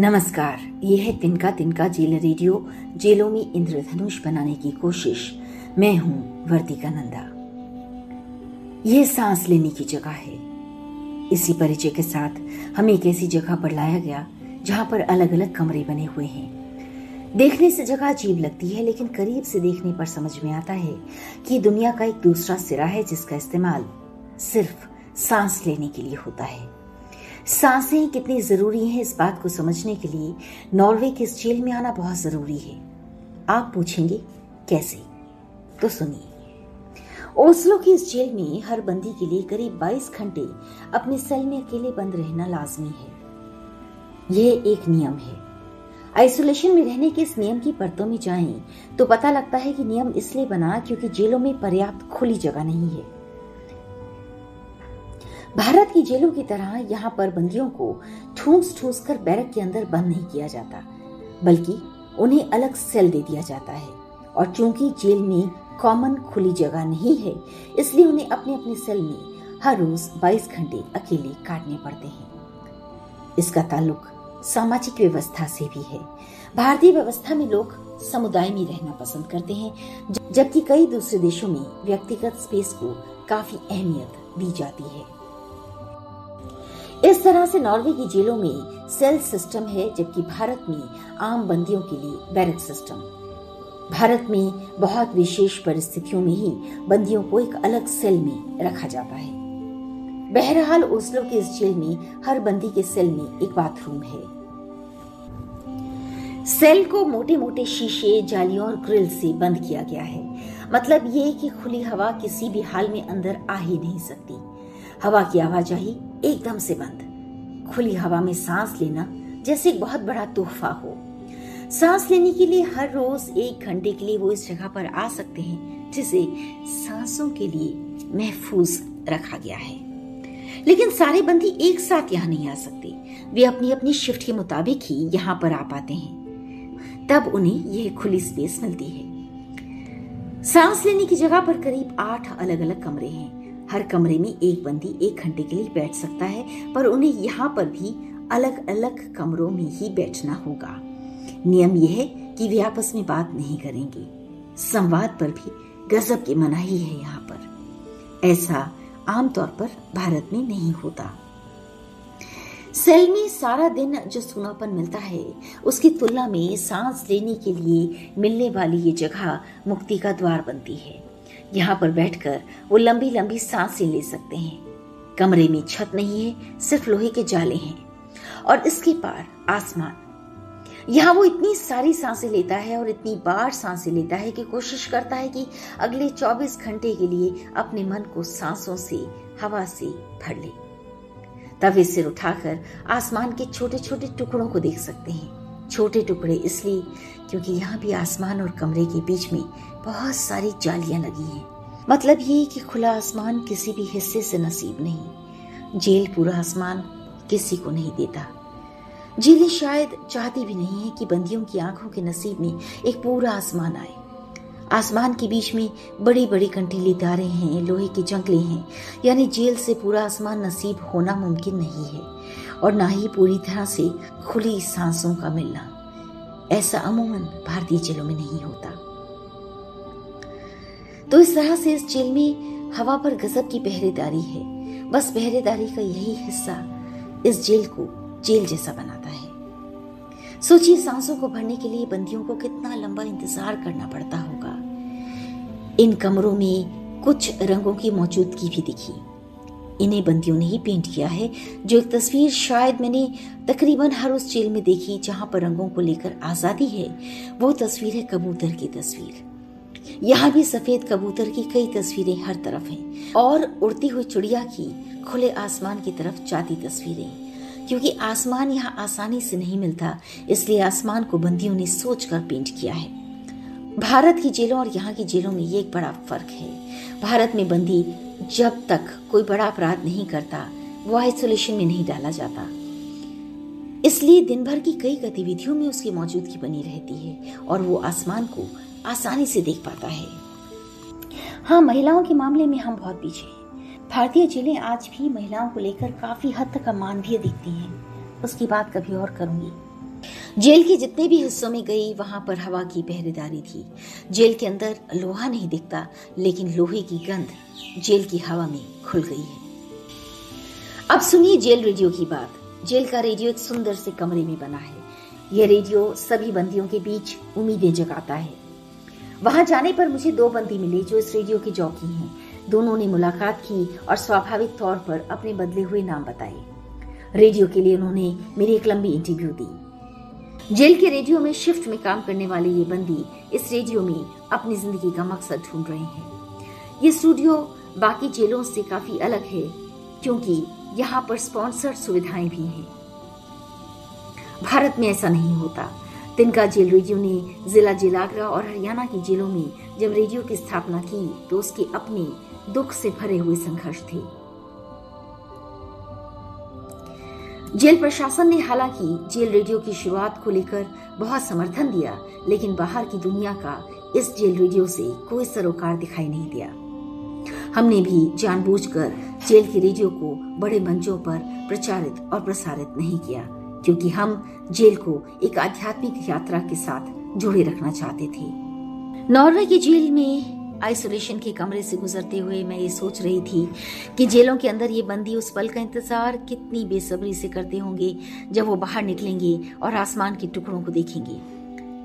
नमस्कार ये है तिनका तिनका जेल रेडियो, जेलों में इंद्रधनुष बनाने की कोशिश। मैं हूँ वर्तिका नंदा। यह सांस लेने की जगह है। इसी परिचय के साथ हमें एक ऐसी जगह पर लाया गया, जहाँ पर अलग अलग कमरे बने हुए हैं। देखने से जगह अजीब लगती है, लेकिन करीब से देखने पर समझ में आता है कि दुनिया का एक दूसरा सिरा है जिसका इस्तेमाल सिर्फ़ सांस लेने के लिए होता है। साँसें कितनी ज़रूरी हैं इस बात को समझने के लिए नॉर्वे के इस जेल में आना बहुत ज़रूरी है। आप पूछेंगे, कैसे? तो सुनिए। ओस्लो की इस जेल में हर बंदी के लिए करीब 22 घंटे अपने सेल में अकेले बंद रहना लाजमी है। यह एक नियम है। आइसोलेशन में रहने के इस नियम की परतों में जाएँ तो पता लगता है कि नियम इसलिए बना क्योंकि जेलों में पर्याप्त खुली जगह नहीं है। भारत की जेलों की तरह यहाँ पर बंदियों को ठूस ठूस कर बैरक के अंदर बंद नहीं किया जाता, बल्कि उन्हें अलग सेल दे दिया जाता है। और चूँकि जेल में कॉमन खुली जगह नहीं है, इसलिए उन्हें अपने अपने सेल में हर रोज 22 घंटे अकेले काटने पड़ते हैं। इसका ताल्लुक सामाजिक व्यवस्था से भी है। भारतीय व्यवस्था में लोग समुदाय में रहना पसंद करते हैं, जबकि कई दूसरे देशों में व्यक्तिगत स्पेस को काफ़ी अहमियत दी जाती है। इस तरह से नॉर्वे की जेलों में सेल सिस्टम है, जबकि भारत में आम बंदियों के लिए बैरक सिस्टम। भारत में बहुत विशेष परिस्थितियों में ही बंदियों को एक अलग सेल में रखा जाता है। बहरहाल ओस्लो के इस जेल में हर बंदी के सेल में एक बाथरूम है। सेल को मोटे मोटे शीशे, जालियों और ग्रिल से बंद किया गया है। मतलब ये कि खुली हवा किसी भी हाल में अंदर आ ही नहीं सकती। हवा की आवाजाही एकदम से बंद। खुली हवा में सांस लेना जैसे एक बहुत बड़ा तोहफा हो। सांस लेने के लिए हर रोज एक घंटे के लिए वो इस जगह पर आ सकते हैं जिसे सांसों के लिए महफूज रखा गया है। लेकिन सारे बंदी एक साथ यहाँ नहीं आ सकते। वे अपनी अपनी शिफ्ट के मुताबिक ही यहाँ पर आ पाते हैं। तब उन्हें यह खुली स्पेस मिलती है। सांस लेने की जगह पर करीब आठ अलग अलग कमरे हैं। हर कमरे में एक बंदी एक घंटे के लिए बैठ सकता है, पर उन्हें यहाँ पर भी अलग अलग कमरों में ही बैठना होगा। नियम यह है कि वे आपस में बात नहीं करेंगे। संवाद पर भी गजब की मनाही है यहाँ पर। ऐसा आमतौर पर भारत में नहीं होता। सेल में सारा दिन जो सुनापन मिलता है, उसकी तुलना में सांस लेने के लिए मिलने वाली ये जगह मुक्ति का द्वार बनती है। यहाँ पर बैठकर वो लंबी लंबी साँसें ले सकते हैं। कमरे में छत नहीं है, सिर्फ़ लोहे के जाले हैं। और इसके पार आसमान। यहाँ वो इतनी सारी साँसें लेता है और इतनी बार साँसें लेता है कि कोशिश करता है कि अगले 24 घंटे के लिए अपने मन को सांसों से, हवा से भर ले। तब वे सिर उठाकर आसमान के छोटे छोटे टुकड़ों को देख सकते हैं। छोटे टुकड़े इसलिए क्योंकि यहाँ भी आसमान और कमरे के बीच में बहुत सारी जालियाँ लगी हैं। मतलब ये कि खुला आसमान किसी भी हिस्से से नसीब नहीं। जेल पूरा आसमान किसी को नहीं देता। जेलें शायद चाहती भी नहीं है कि बंदियों की आँखों के नसीब में एक पूरा आसमान आए। आसमान के बीच में बड़ी बड़ी कंटीली तारे हैं, लोहे के जंगले हैं। यानी जेल से पूरा आसमान नसीब होना मुमकिन नहीं है। और ना ही पूरी तरह से खुली सांसों का मिलना। ऐसा अमूमन भारतीय जेलों में नहीं होता। तो इस तरह से इस जेल में हवा पर गजब की पहरेदारी है। बस पहरेदारी का यही हिस्सा इस जेल को जेल जैसा बनाता है। सोचिए सांसों को भरने के लिए बंदियों को कितना लंबा इंतज़ार करना पड़ता होगा। इन कमरों में कुछ रंगों की मौजूदगी भी दिखी। इन्हें बंदियों ने ही पेंट किया है, जो एक तस्वीर शायद मैंने तकरीबन हर उस जेल में देखी जहाँ पर रंगों को लेकर आज़ादी है। वो तस्वीर है कबूतर की तस्वीर। यहाँ भी सफ़ेद कबूतर की कई तस्वीरें हर तरफ़ हैं और उड़ती हुई चिड़िया की खुले आसमान की तरफ़ जाती तस्वीरें। क्योंकि आसमान यहाँ आसानी से नहीं मिलता, इसलिए आसमान को बंदियों ने सोचकर पेंट किया है। भारत की जेलों और यहाँ की जेलों में ये एक बड़ा फ़र्क है। भारत में बंदी जब तक कोई बड़ा अपराध नहीं करता, वो आइसोलेशन में नहीं डाला जाता। इसलिए दिन भर की कई गतिविधियों में उसकी मौजूदगी बनी रहती है और वो आसमान को आसानी से देख पाता है। हाँ महिलाओं के मामले में हम बहुत पीछे हैं। भारतीय जेलें आज भी महिलाओं को लेकर काफ़ी हद तक अमानवीय दिखती हैं। उसकी बात कभी और करूँगी। जेल के जितने भी हिस्सों में गई, वहाँ पर हवा की पहरेदारी थी। जेल के अंदर लोहा नहीं दिखता, लेकिन लोहे की गंध जेल की हवा में खुल गई है। अब सुनिए जेल रेडियो की बात। जेल का रेडियो एक सुंदर से कमरे में बना है। यह रेडियो सभी बंदियों के बीच उम्मीदें जगाता है। वहाँ जाने पर मुझे दो बंदी मिले जो इस रेडियो के जौकी हैं। दोनों ने मुलाकात की और स्वाभाविक तौर पर अपने बदले हुए नाम बताए। रेडियो के लिए उन्होंने मेरी एक लंबी इंटरव्यू दी। जेल के रेडियो में शिफ्ट में काम करने वाले ये बंदी इस रेडियो में अपनी ज़िंदगी का मकसद ढूंढ रहे हैं। ये स्टूडियो बाकी जेलों से काफ़ी अलग है, क्योंकि यहाँ पर स्पॉन्सर सुविधाएँ भी हैं। भारत में ऐसा नहीं होता। तिनका जेल रेडियो ने जिला जेलागरा और हरियाणा की जेलों में जब रेडियो की स्थापना की तो उसके अपने दुख से भरे हुए संघर्ष थे। जेल प्रशासन ने हालाँकि जेल रेडियो की शुरुआत को लेकर बहुत समर्थन दिया, लेकिन बाहर की दुनिया का इस जेल रेडियो से कोई सरोकार दिखाई नहीं दिया। हमने भी जानबूझकर जेल के रेडियो को बड़े मंचों पर प्रचारित और प्रसारित नहीं किया, क्योंकि हम जेल को एक आध्यात्मिक यात्रा के साथ जोड़े रखना चाहते थे। नॉर्वे की जेल में आइसोलेशन के कमरे से गुजरते हुए मैं ये सोच रही थी कि जेलों के अंदर ये बंदी उस पल का इंतज़ार कितनी बेसब्री से करते होंगे, जब वो बाहर निकलेंगे और आसमान के टुकड़ों को देखेंगे।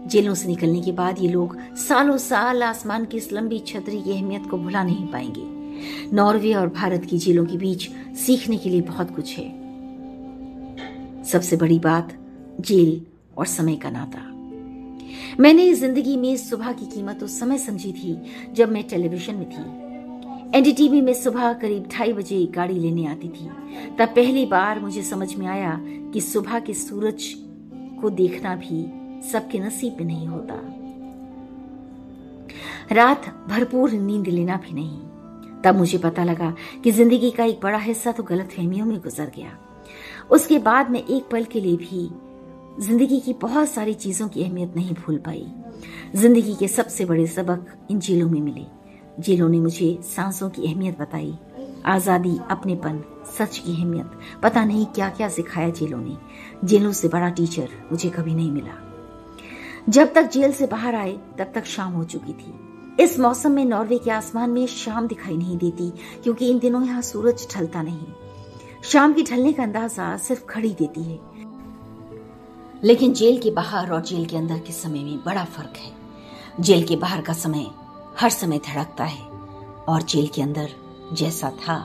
जेलों से निकलने के बाद ये लोग सालों साल आसमान की इस लंबी छतरी की अहमियत को भुला नहीं पाएँगे। नॉर्वे और भारत की जेलों के बीच सीखने के लिए बहुत कुछ है। सबसे बड़ी बात, जेल और समय का नाता। मैंने ज़िंदगी में सुबह की कीमत उस समय समझी थी जब मैं टेलीविज़न में थी। एनडीटीवी में सुबह करीब ढाई बजे गाड़ी लेने आती थी। तब पहली बार मुझे समझ में आया कि सुबह के सूरज को देखना भी सबके नसीब में नहीं होता। रात भरपूर नींद लेना भी नहीं। तब मुझे पता लगा कि ज़िंदगी का एक बड़ा हिस्सा तो गलत फहमियों में गुजर गया। उसके बाद मैं एक पल के लिए भी ज़िंदगी की बहुत सारी चीज़ों की अहमियत नहीं भूल पाई। ज़िंदगी के सबसे बड़े सबक इन जेलों में मिले। जेलों ने मुझे सांसों की अहमियत बताई। आज़ादी, अपनेपन, सच की अहमियत। पता नहीं क्या क्या सिखाया जेलों ने। जेलों से बड़ा टीचर मुझे कभी नहीं मिला। जब तक जेल से बाहर आए, तब तक शाम हो चुकी थी। इस मौसम में नॉर्वे के आसमान में शाम दिखाई नहीं देती, क्योंकि इन दिनों यहाँ सूरज ढलता नहीं। शाम की ढलने का अंदाज़ा सिर्फ़ खड़ी देती है। लेकिन जेल के बाहर और जेल के अंदर के समय में बड़ा फ़र्क है। जेल के बाहर का समय हर समय धड़कता है और जेल के अंदर जैसा था,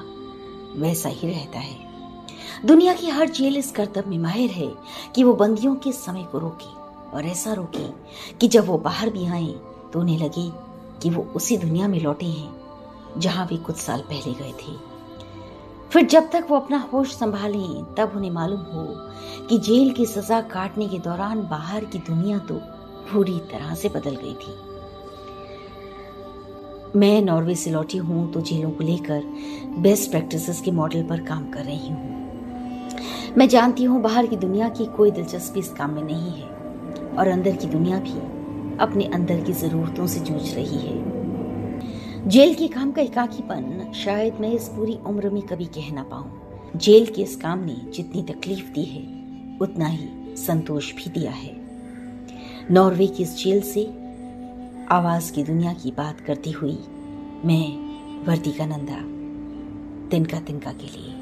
वैसा ही रहता है। दुनिया की हर जेल इस कर्तव्य में माहिर है कि वो बंदियों के समय को रोके और ऐसा रोके कि जब वो बाहर भी आए तो उन्हें लगे कि वो उसी दुनिया में लौटे हैं, जहाँ वे कुछ साल पहले गए थे। फिर जब तक वो अपना होश संभालें, तब उन्हें मालूम हो कि जेल की सजा काटने के दौरान बाहर की दुनिया तो पूरी तरह से बदल गई थी। मैं नॉर्वे से लौटी हूँ तो जेलों को लेकर बेस्ट प्रैक्टिसेस के मॉडल पर काम कर रही हूँ। मैं जानती हूँ बाहर की दुनिया की कोई दिलचस्पी इस काम में नहीं है, और अंदर की दुनिया भी। अपने अंदर की जरूरतों से जूझ रही है। जेल के काम का एकाकीपन शायद मैं इस पूरी उम्र में कभी कह ना पाऊँ। जेल के इस काम ने जितनी तकलीफ़ दी है, उतना ही संतोष भी दिया है। नॉर्वे की इस जेल से आवाज़ की दुनिया की बात करती हुई मैं वर्तिका नंदा, तिनका तिनका के लिए